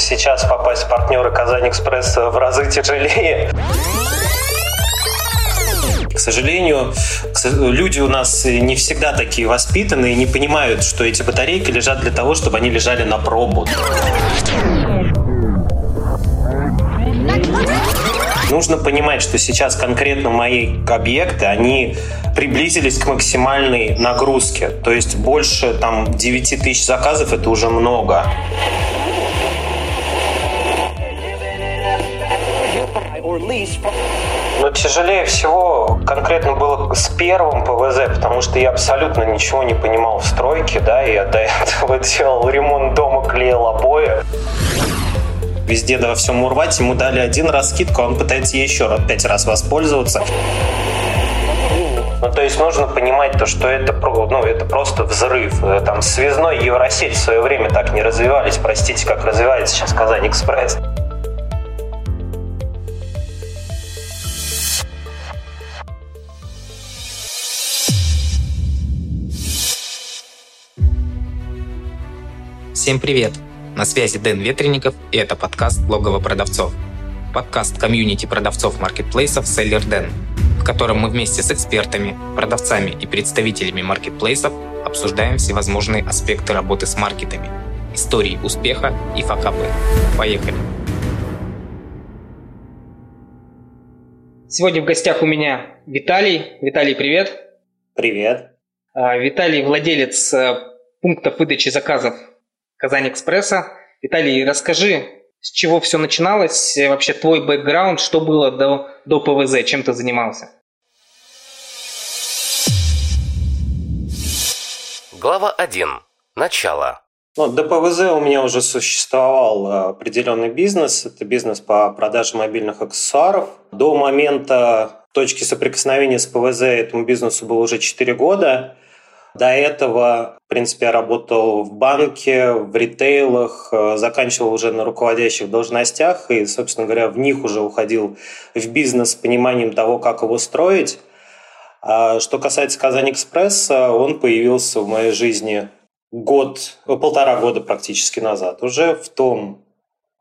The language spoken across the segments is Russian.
сейчас попасть в партнеры Казань Экспресс в разы тяжелее. К сожалению, люди у нас не всегда такие воспитанные, не понимают, что эти батарейки лежат для того, чтобы они лежали на пробу. Нужно понимать, что сейчас конкретно мои объекты, они приблизились к максимальной нагрузке. То есть больше там 9 тысяч заказов – это уже много. Но тяжелее всего конкретно было с первым ПВЗ, потому что я абсолютно ничего не понимал в стройке, да, я до этого делал ремонт дома, клеил обои везде да во всем урвать, ему дали один раз скидку, а он пытается еще пять раз воспользоваться. Ну, то есть нужно понимать то, что это, ну, это просто взрыв. Там связной Евросеть в свое время так не развивались. Простите, как развивается сейчас Казань Экспресс. Всем привет! На связи Дэн Ветренников, и это подкаст «Логово продавцов». Подкаст комьюнити продавцов маркетплейсов «Селлер Дэн», в котором мы вместе с экспертами, продавцами и представителями маркетплейсов обсуждаем всевозможные аспекты работы с маркетами, истории успеха и факапы. Поехали! Сегодня в гостях у меня Виталий. Виталий, привет. Привет. А, Виталий владелец э, пунктов выдачи заказов Казань Экспресса. Виталий, расскажи, с чего все начиналось, вообще твой бэкграунд, что было до, до ПВЗ, чем ты занимался? Глава 1. Начало. Ну, до ПВЗ у меня уже существовал э, определенный бизнес. Это бизнес по продаже мобильных аксессуаров. До момента точки соприкосновения с ПВЗ этому бизнесу было уже 4 года. До этого, в принципе, я работал в банке, в ритейлах, э, заканчивал уже на руководящих должностях и, собственно говоря, в них уже уходил в бизнес с пониманием того, как его строить. А что касается Казань Экспресса, он появился в моей жизни год, э, полтора года практически назад, уже в том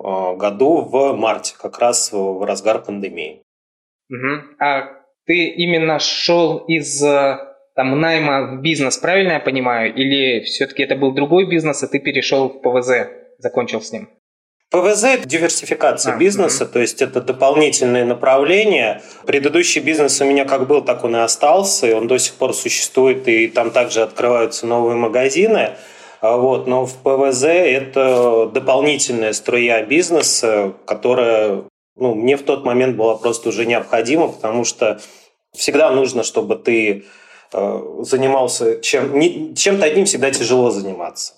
э, году, в марте, как раз в разгар пандемии. Угу. А ты именно шел из там найма в бизнес, правильно я понимаю? Или все-таки это был другой бизнес, и ты перешел в ПВЗ, закончил с ним? ПВЗ – это диверсификация а, бизнеса, угу. то есть это дополнительные направления. Предыдущий бизнес у меня как был, так он и остался, и он до сих пор существует, и там также открываются новые магазины. А вот, но в ПВЗ это дополнительная струя бизнеса, которая ну, мне в тот момент была просто уже необходима, потому что всегда нужно, чтобы ты занимался чем, чем-то одним всегда тяжело заниматься.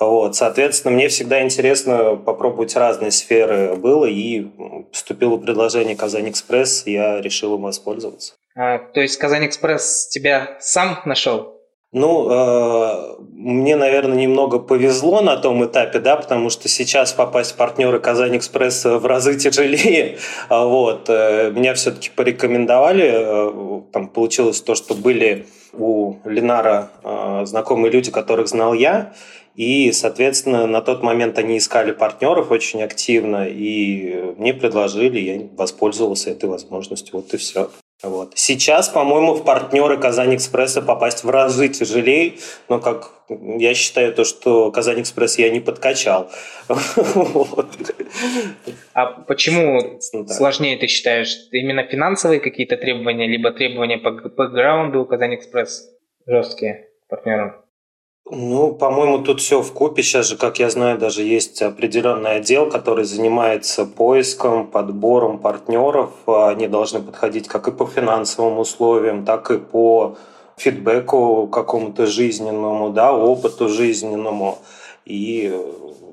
Вот, соответственно, мне всегда интересно попробовать разные сферы было, и поступило предложение Казань Экспресс, я решил им воспользоваться. А, то есть Казань Экспресс тебя сам нашел? Ну, э, мне, наверное, немного повезло на том этапе, да, потому что сейчас попасть в партнеры Казань Экспресс в разы тяжелее. Вот. Э, меня все-таки порекомендовали. Э, там получилось то, что были у Ленара э, знакомые люди, которых знал я. И, соответственно, на тот момент они искали партнеров очень активно, и мне предложили, я воспользовался этой возможностью. Вот и все. Вот. Сейчас, по-моему, в партнеры Казань Экспресса попасть в разы тяжелее, но как я считаю то, что Казань Экспресс я не подкачал. А почему сложнее ты считаешь? Именно финансовые какие-то требования, либо требования по бэкграунду Казань Экспресс жесткие партнерам? Ну, по-моему, тут все в купе. Сейчас же, как я знаю, даже есть определенный отдел, который занимается поиском, подбором партнеров. Они должны подходить как и по финансовым условиям, так и по фидбэку какому-то жизненному, да, опыту жизненному. И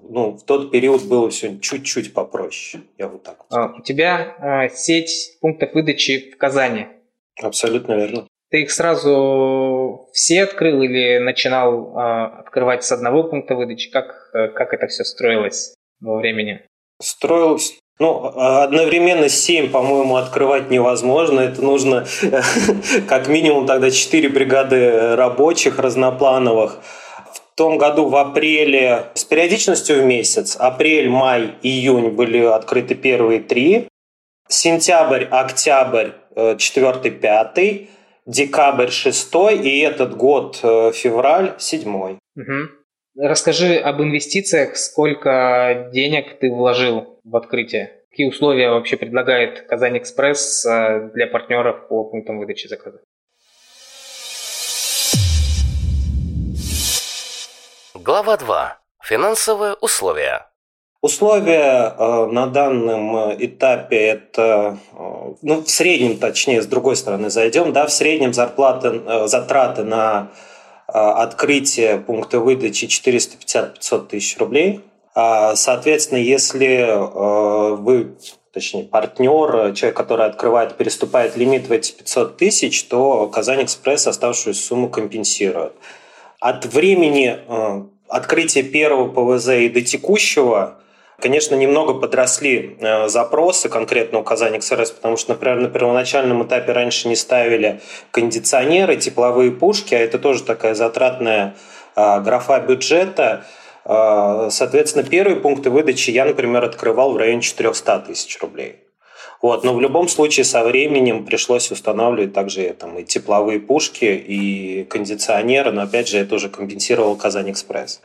ну, в тот период было все чуть-чуть попроще. Я вот так. Вот. А, у тебя а, сеть пунктов выдачи в Казани. Абсолютно верно. Ты их сразу все открыл или начинал э, открывать с одного пункта выдачи? Как, э, как это все строилось во времени? Строилось ну, одновременно 7, по-моему, открывать невозможно. Это нужно как минимум тогда 4 бригады рабочих разноплановых. В В том году в апреле с периодичностью в месяц, апрель, май, июнь были открыты первые три, сентябрь, октябрь, э, четвертый, пятый, декабрь, шестой, и этот год, э, февраль, седьмой. Угу. Расскажи об инвестициях, сколько денег ты вложил в открытие? Какие условия вообще предлагает Казань Экспресс э, для партнеров по пунктам выдачи заказа? Глава 2. Финансовые условия. Условия э, на данном этапе это, э, ну, в среднем, точнее, с другой стороны зайдем, да, в среднем зарплаты, э, затраты на э, открытие пункта выдачи 450-500 тысяч рублей. А, соответственно, если э, вы точнее, партнер, человек, который открывает, переступает лимит в эти 500 тысяч, то Казань Экспресс оставшуюся сумму компенсирует. От времени э, открытия первого ПВЗ и до текущего, конечно, немного подросли э, запросы конкретно у Казань Экспресс, потому что, например, на первоначальном этапе раньше не ставили кондиционеры, тепловые пушки, а это тоже такая затратная графа бюджета – а, соответственно, первые пункты выдачи я, например, открывал в районе 400 тысяч рублей. Вот. Но в любом случае со временем пришлось устанавливать также там, и тепловые пушки, и кондиционеры, но опять же это уже компенсировал Казань Экспресс.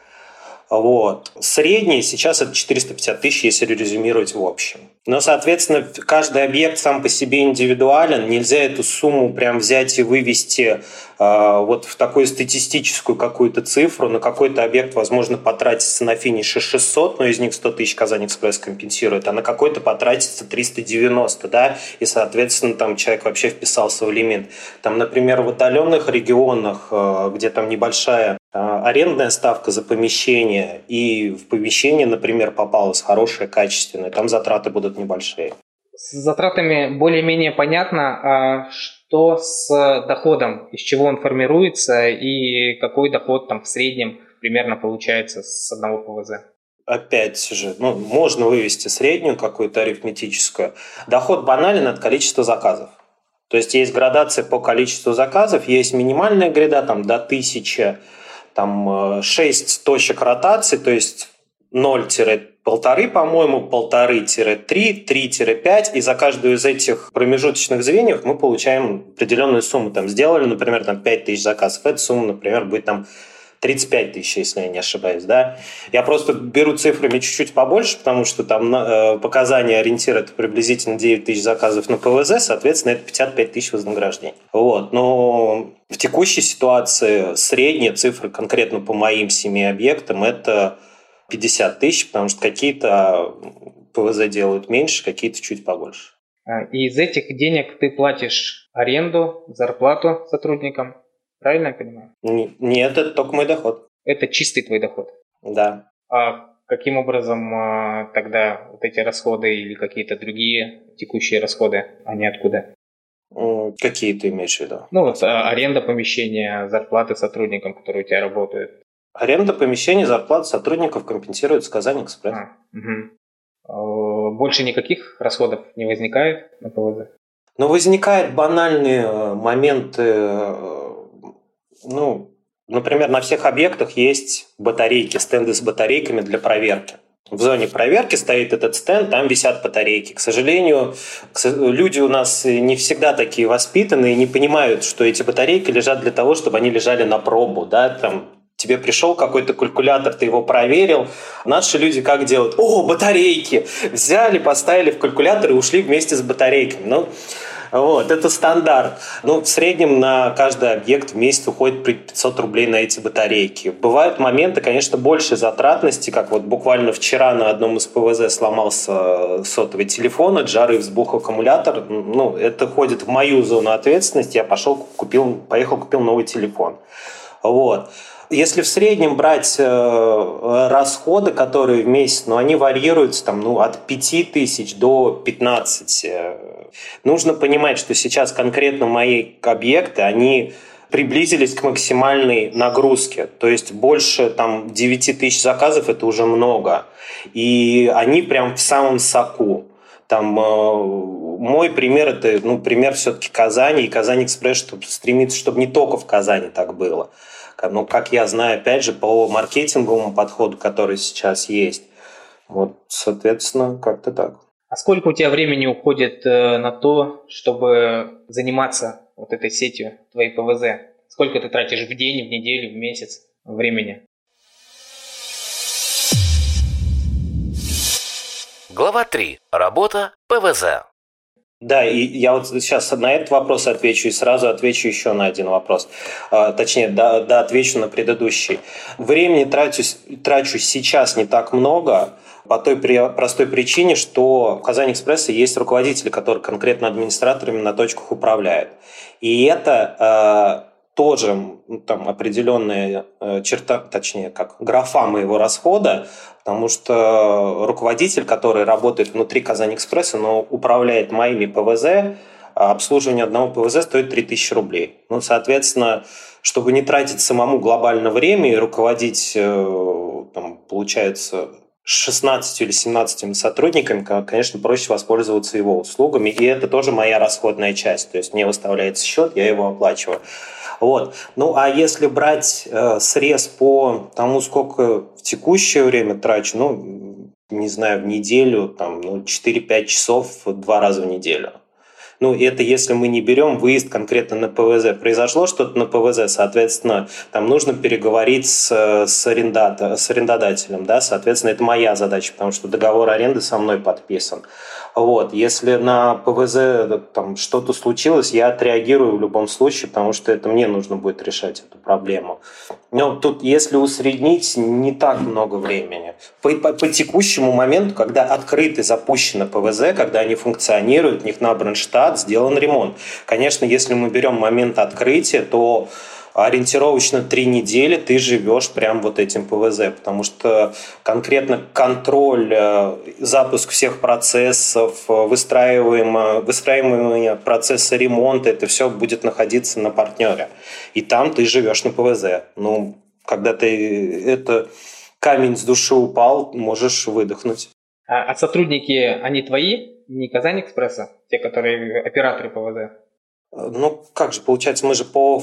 Вот. Средний сейчас это 450 тысяч, если резюмировать в общем. Но, соответственно, каждый объект сам по себе индивидуален. Нельзя эту сумму прям взять и вывести э, вот в такую статистическую какую-то цифру. На какой-то объект, возможно, потратится на финише 600, но из них 100 тысяч Казань Экспресс компенсирует, а на какой-то потратится 390, да, и, соответственно, там человек вообще вписался в лимит. Там, например, в отдаленных регионах, э, где там небольшая арендная ставка за помещение, и в помещение, например, попалось хорошее, качественное, там затраты будут небольшие. С затратами более-менее понятно, а что с доходом, из чего он формируется и какой доход там в среднем примерно получается с одного ПВЗ? Опять же, ну, можно вывести среднюю какую-то арифметическую. Доход банален от количества заказов. То есть есть градация по количеству заказов, есть минимальная гряда там до 1000 там 6 э, точек ротации, то есть 0-1,5, по-моему, 1,5-3, 3-5, и за каждую из этих промежуточных звеньев мы получаем определенную сумму. Там сделали, например, там 5 тысяч заказов, эта сумма, например, будет там 35 тысяч, если я не ошибаюсь, да. Я просто беру цифрами чуть-чуть побольше, потому что там э, показания ориентира это приблизительно 9 тысяч заказов на ПВЗ, соответственно, это 55 тысяч вознаграждений. Вот, но в текущей ситуации средняя цифра конкретно по моим семи объектам это 50 тысяч, потому что какие-то ПВЗ делают меньше, какие-то чуть побольше. А, и из этих денег ты платишь аренду, зарплату сотрудникам, Правильно я понимаю? Нет, это только мой доход. Это чистый твой доход? Да. А каким образом а, тогда вот эти расходы или какие-то другие текущие расходы, они откуда? Какие ты имеешь в виду? Ну вот а, аренда помещения, зарплаты сотрудникам, которые у тебя работают. Аренда помещения, зарплаты сотрудников компенсируется Казань Экспресс. А, угу. Больше никаких расходов не возникает на ПВЗ? Но возникают банальные э, моменты э, ну, например, на всех объектах есть батарейки, стенды с батарейками для проверки. В зоне проверки стоит этот стенд, там висят батарейки. К сожалению, люди у нас не всегда такие воспитанные, не понимают, что эти батарейки лежат для того, чтобы они лежали на пробу. Да? Там тебе пришел какой-то калькулятор, ты его проверил. Наши люди как делают? О, батарейки! Взяли, поставили в калькулятор и ушли вместе с батарейками. Ну, вот, это стандарт. Ну, в среднем на каждый объект в месяц уходит 500 рублей на эти батарейки. Бывают моменты, конечно, большей затратности, как вот буквально вчера на одном из ПВЗ сломался сотовый телефон, от жары взбух аккумулятор. Ну, это ходит в мою зону ответственности. Я пошел, купил, поехал, купил новый телефон. Вот. Если в среднем брать э, расходы, которые в месяц, ну, они варьируются там, ну, от 5 тысяч до 15. Нужно понимать, что сейчас конкретно мои объекты, они приблизились к максимальной нагрузке. То есть больше там 9 тысяч заказов – это уже много. И они прям в самом соку. Там э, мой пример это, ну, пример все-таки Казани и Казань Экспресс, чтобы стремиться, чтобы не только в Казани так было. Ну, как я знаю, опять же, по маркетинговому подходу, который сейчас есть. Вот, соответственно, как-то так. А сколько у тебя времени уходит э, на то, чтобы заниматься вот этой сетью твоей ПВЗ? Сколько ты тратишь в день, в неделю, в месяц времени? Глава 3. Работа ПВЗ. Да, и я вот сейчас на этот вопрос отвечу и сразу отвечу еще на один вопрос. А, точнее, да, да, отвечу на предыдущий. Времени трачу, трачу сейчас не так много, по той простой причине, что в Казань Экспресса есть руководители, которые конкретно администраторами на точках управляют. И это э, тоже там определенная э, черта, точнее, как графа моего расхода, потому что руководитель, который работает внутри Казань Экспресса, но управляет моими ПВЗ, а обслуживание одного ПВЗ стоит 3000 рублей. Ну, соответственно, чтобы не тратить самому глобально время и руководить, э, там, получается, 16 или 17 сотрудниками, конечно, проще воспользоваться его услугами. И это тоже моя расходная часть. То есть мне выставляется счет, я его оплачиваю. Вот. Ну, а если брать э, срез по тому, сколько в текущее время трачу, ну, не знаю, в неделю, там, ну, 4-5 часов два раза в неделю. Ну, это если мы не берем выезд конкретно на ПВЗ. Произошло что-то на ПВЗ, соответственно, там нужно переговорить с, с, арендата, с арендодателем, да, соответственно, это моя задача, потому что договор аренды со мной подписан. Вот. Если на ПВЗ там что-то случилось, я отреагирую в любом случае, потому что это мне нужно будет решать эту проблему. Но тут, если усреднить, не так много времени. По, по, по текущему моменту, когда открыты, запущены ПВЗ, когда они функционируют, у них набран штат, сделан ремонт. Конечно, если мы берем момент открытия, то ориентировочно три недели ты живешь прям вот этим ПВЗ, потому что конкретно контроль, э, запуск всех процессов, э, выстраиваемые, выстраиваемые процессы ремонта, это все будет находиться на партнере. И там ты живешь на ПВЗ. Ну, когда ты это камень с души упал, можешь выдохнуть. А, а сотрудники, они твои, не Казань Экспресса, те, которые операторы ПВЗ? Ну, как же, получается, мы же по,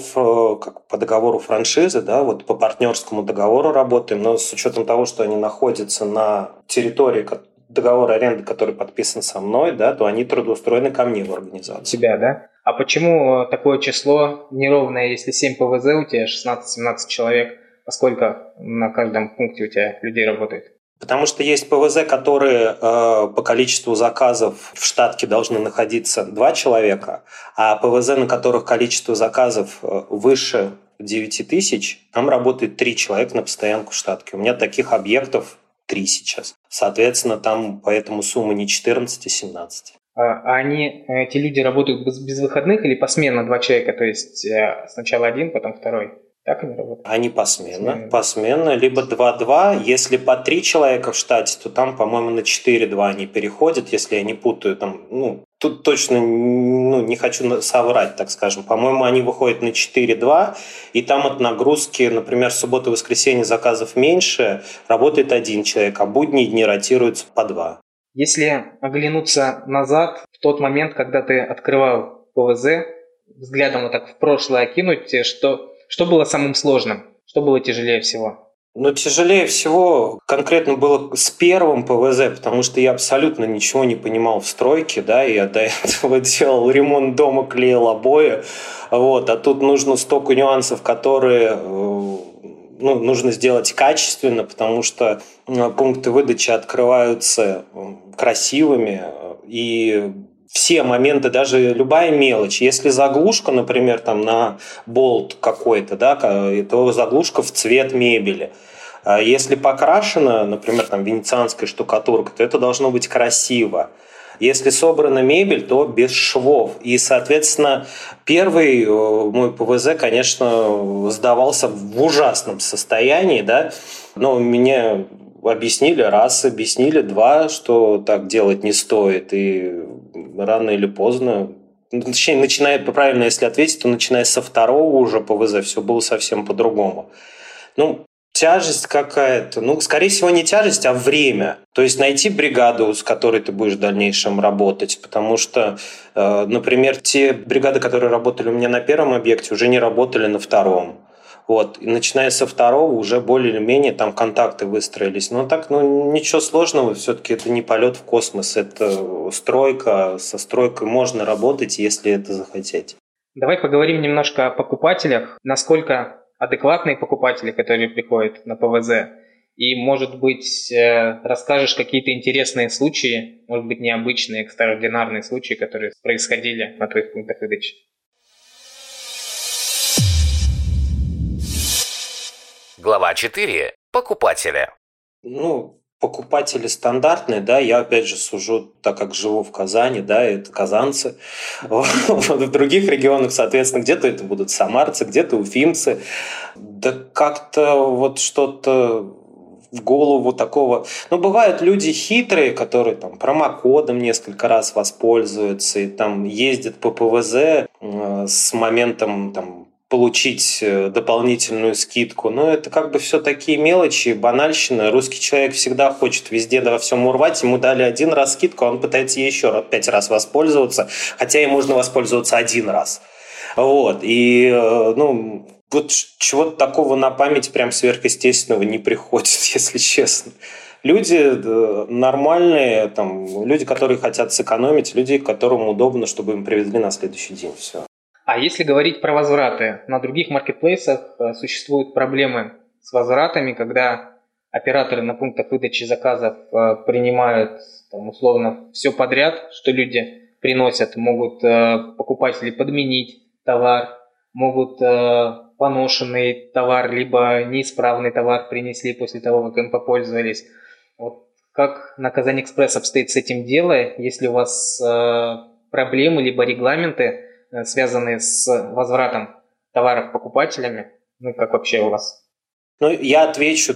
как, по договору франшизы, да, вот по партнерскому договору работаем, но с учетом того, что они находятся на территории договора аренды, который подписан со мной, да, то они трудоустроены ко мне в организацию. Тебя, да? А почему такое число неровное, если 7 ПВЗ у тебя, 16-17 человек, а сколько на каждом пункте у тебя людей работает? Потому что есть ПВЗ, которые э, по количеству заказов в штатке должны находиться два человека, а ПВЗ, на которых количество заказов э, выше 9 тысяч, там работает три человека на постоянку в штатке. У меня таких объектов три сейчас. Соответственно, там поэтому сумма не 14, а 17. А они, эти люди работают без, без выходных или посменно два человека, то есть э, сначала один, потом второй? Так они работают? Они посменно. Посменно, посменно либо 2-2. Если по 3 человека в штате, то там, по-моему, на 4-2 они переходят, если я не путаю. Там, ну, тут точно ну, не хочу соврать, так скажем. По-моему, они выходят на 4-2, и там от нагрузки, например, суббота воскресенье заказов меньше, работает один человек, а будние дни ротируются по два. Если оглянуться назад, в тот момент, когда ты открывал ПВЗ, взглядом вот так в прошлое окинуть, что что было самым сложным? Что было тяжелее всего? Ну, тяжелее всего конкретно было с первым ПВЗ, потому что я абсолютно ничего не понимал в стройке, да, я до этого делал ремонт дома, клеил обои, вот, а тут нужно столько нюансов, которые э, ну, нужно сделать качественно, потому что э, пункты выдачи открываются красивыми, и все моменты, даже любая мелочь. Если заглушка, например, там на болт какой-то, да, то заглушка в цвет мебели. А если покрашена, например, там венецианская штукатурка, то это должно быть красиво. Если собрана мебель, то без швов. И, соответственно, первый э, мой ПВЗ, конечно, сдавался в ужасном состоянии, да, но мне объяснили раз, объяснили два, что так делать не стоит. И рано или поздно ну, Точнее, начиная, правильно, если ответить, то начиная со второго уже ПВЗ все было совсем по-другому. Ну, тяжесть какая-то. Ну, скорее всего, не тяжесть, а время. То есть найти бригаду, с которой ты будешь в дальнейшем работать. Потому что, э, например, те бригады, которые работали у меня на первом объекте, уже не работали на втором. Вот. И начиная со второго уже более-менее там контакты выстроились. Но так, ну, ничего сложного. Все-таки это не полет в космос. Это стройка. Со стройкой можно работать, если это захотеть. Давай поговорим немножко о покупателях. Насколько адекватные покупатели, которые приходят на ПВЗ, и, может быть, э, расскажешь какие-то интересные случаи, может быть, необычные, экстраординарные случаи, которые происходили на твоих пунктах выдачи. Глава 4. Покупатели. Ну, покупатели стандартные, да, я опять же сужу, так как живу в Казани, да, это казанцы. В других регионах, соответственно, где-то это будут самарцы, где-то уфимцы. Да как-то вот что-то в голову такого. Ну, бывают люди хитрые, которые там промокодом несколько раз воспользуются и там ездят по ПВЗ э, с моментом там получить э, дополнительную скидку. Но это как бы все такие мелочи, банальщина. Русский человек всегда хочет везде да во всем урвать. Ему дали один раз скидку, а он пытается еще пять раз воспользоваться, хотя и можно воспользоваться один раз. Вот. И, э, ну, вот чего-то такого на память прям сверхъестественного не приходит, если честно. Люди нормальные, там, люди, которые хотят сэкономить, люди, которым удобно, чтобы им привезли на следующий день. Все. А если говорить про возвраты, на других маркетплейсах э, существуют проблемы с возвратами, когда операторы на пунктах выдачи заказов э, принимают там, условно все подряд, что люди приносят, могут э, покупатели подменить товар, могут поношенный товар, либо неисправный товар принесли после того, как им попользовались. Вот как на Казань Экспресс обстоит с этим дело? Если у вас проблемы, либо регламенты, связанные с возвратом товаров покупателями, ну как вообще у вас? Ну, я отвечу,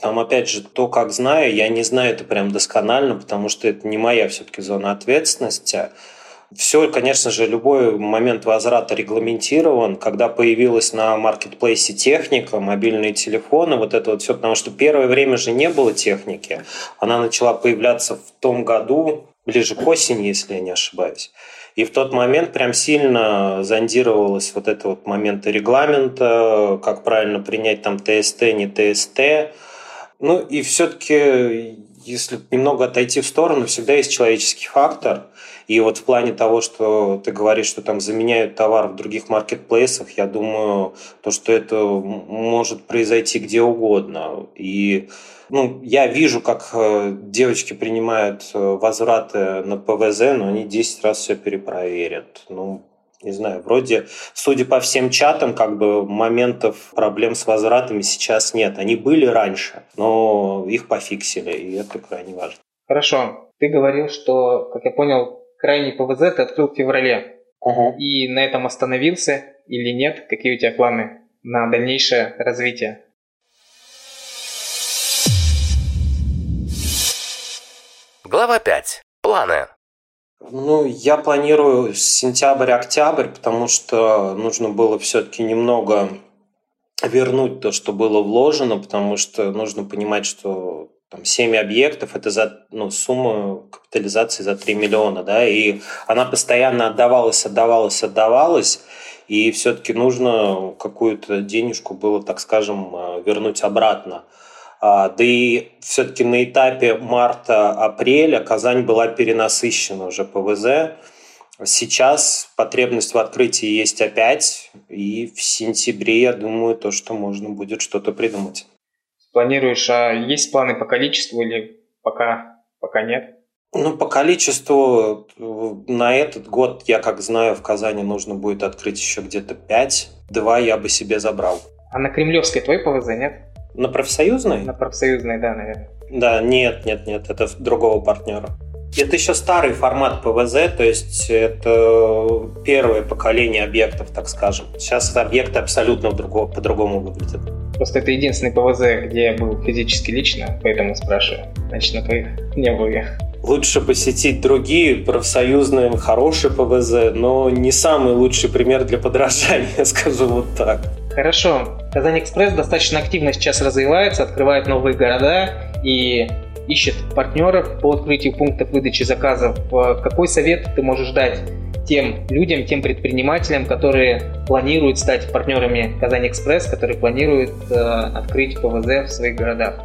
там, опять же, то, как знаю, я не знаю это прям досконально, потому что это не моя все-таки зона ответственности. Все, конечно же, любой момент возврата регламентирован. Когда появилась на маркетплейсе техника, мобильные телефоны, вот это вот все, потому что первое время же не было техники. Она начала появляться в том году, ближе к осени, если я не ошибаюсь. И в тот момент прям сильно зондировалось вот это вот момент регламента, как правильно принять там ТСТ, не ТСТ. Ну и все-таки, если немного отойти в сторону, всегда есть человеческий фактор – и вот в плане того, что ты говоришь, что там заменяют товар в других маркетплейсах, я думаю, то, что это может произойти где угодно. И ну, я вижу, как э, девочки принимают э, возвраты на ПВЗ, но они 10 раз все перепроверят. Ну, не знаю, вроде, судя по всем чатам, как бы моментов проблем с возвратами сейчас нет. Они были раньше, но их пофиксили, и это крайне важно. Хорошо. Ты говорил, что, как я понял, крайний ПВЗ ты открыл в феврале. Угу. И на этом остановился или нет? Какие у тебя планы на дальнейшее развитие? Глава 5. Планы. Ну, я планирую сентябрь-октябрь, потому что нужно было все-таки немного вернуть то, что было вложено, потому что нужно понимать, что там, 7 объектов, это за ну, сумму капитализации за 3 миллиона, да, и она постоянно отдавалась, отдавалась, отдавалась, и все-таки нужно какую-то денежку было, так скажем, э, вернуть обратно. Да и все-таки на этапе марта-апреля Казань была перенасыщена уже ПВЗ. Сейчас потребность в открытии есть опять, и в сентябре, я думаю, то, что можно будет что-то придумать планируешь, а есть планы по количеству или пока, пока нет? Ну, по количеству на этот год, я как знаю, в Казани нужно будет открыть еще где-то 5. Два я бы себе забрал. А на Кремлевской твой ПВЗ нет? На профсоюзной? На профсоюзной, да, наверное. Да, нет, нет, нет, это другого партнера. Это еще старый формат ПВЗ, то есть это первое поколение объектов, так скажем. Сейчас объекты абсолютно по-другому выглядят. Просто это единственный ПВЗ, где я был физически лично, поэтому спрашиваю. Значит, на твоих не был я. Лучше посетить другие профсоюзные, хорошие ПВЗ, но не самый лучший пример для подражания, скажу вот так. Хорошо. Казань Экспресс достаточно активно сейчас развивается, открывает новые города и ищет партнеров по открытию пунктов выдачи заказов. Какой совет ты можешь дать тем людям, тем предпринимателям, которые планируют стать партнерами Казань Экспресс, которые планируют э, открыть ПВЗ в своих городах?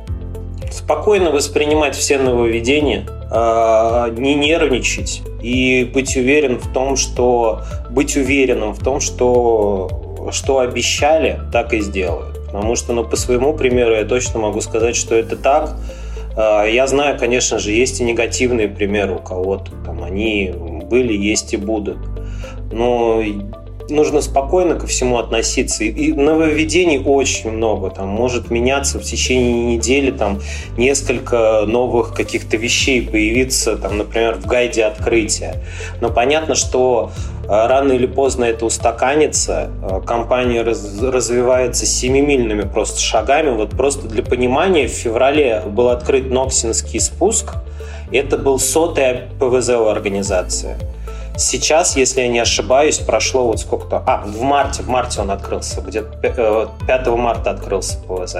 Спокойно воспринимать все нововведения, э, не нервничать и быть уверен в том, что быть уверенным в том, что что обещали, так и сделают. Потому что, ну, по своему примеру я точно могу сказать, что это так. Э, я знаю, конечно же, есть и негативные примеры у кого-то. Там они были, есть и будут. Но нужно спокойно ко всему относиться. И нововведений очень много. Там может меняться в течение недели там несколько новых каких-то вещей появиться, там, например, в гайде открытия. Но понятно, что э, рано или поздно это устаканится. Э, компания раз, развивается семимильными просто шагами. Вот просто для понимания, в феврале был открыт Ноксинский спуск. Это был сотый ПВЗ организация. Сейчас, если я не ошибаюсь, прошло вот сколько-то... А, в марте, в марте он открылся, где-то 5 марта открылся ПВЗ.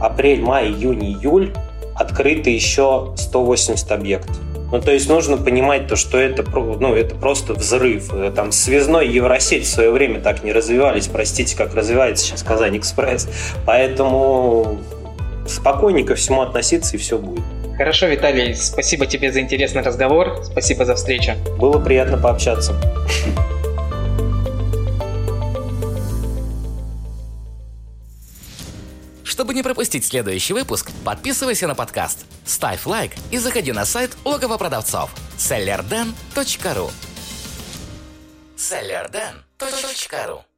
Апрель, май, июнь, июль открыты еще 180 объектов. Ну, то есть нужно понимать то, что это, ну, это просто взрыв. Там связной Евросеть в свое время так не развивались. Простите, как развивается сейчас Казань Экспресс. Поэтому спокойненько всему относиться, и все будет. Хорошо, Виталий, спасибо тебе за интересный разговор. Спасибо за встречу. Было приятно пообщаться. Чтобы не пропустить следующий выпуск, подписывайся на подкаст, ставь лайк и заходи на сайт логово продавцов sellerden.ru sellerden.ru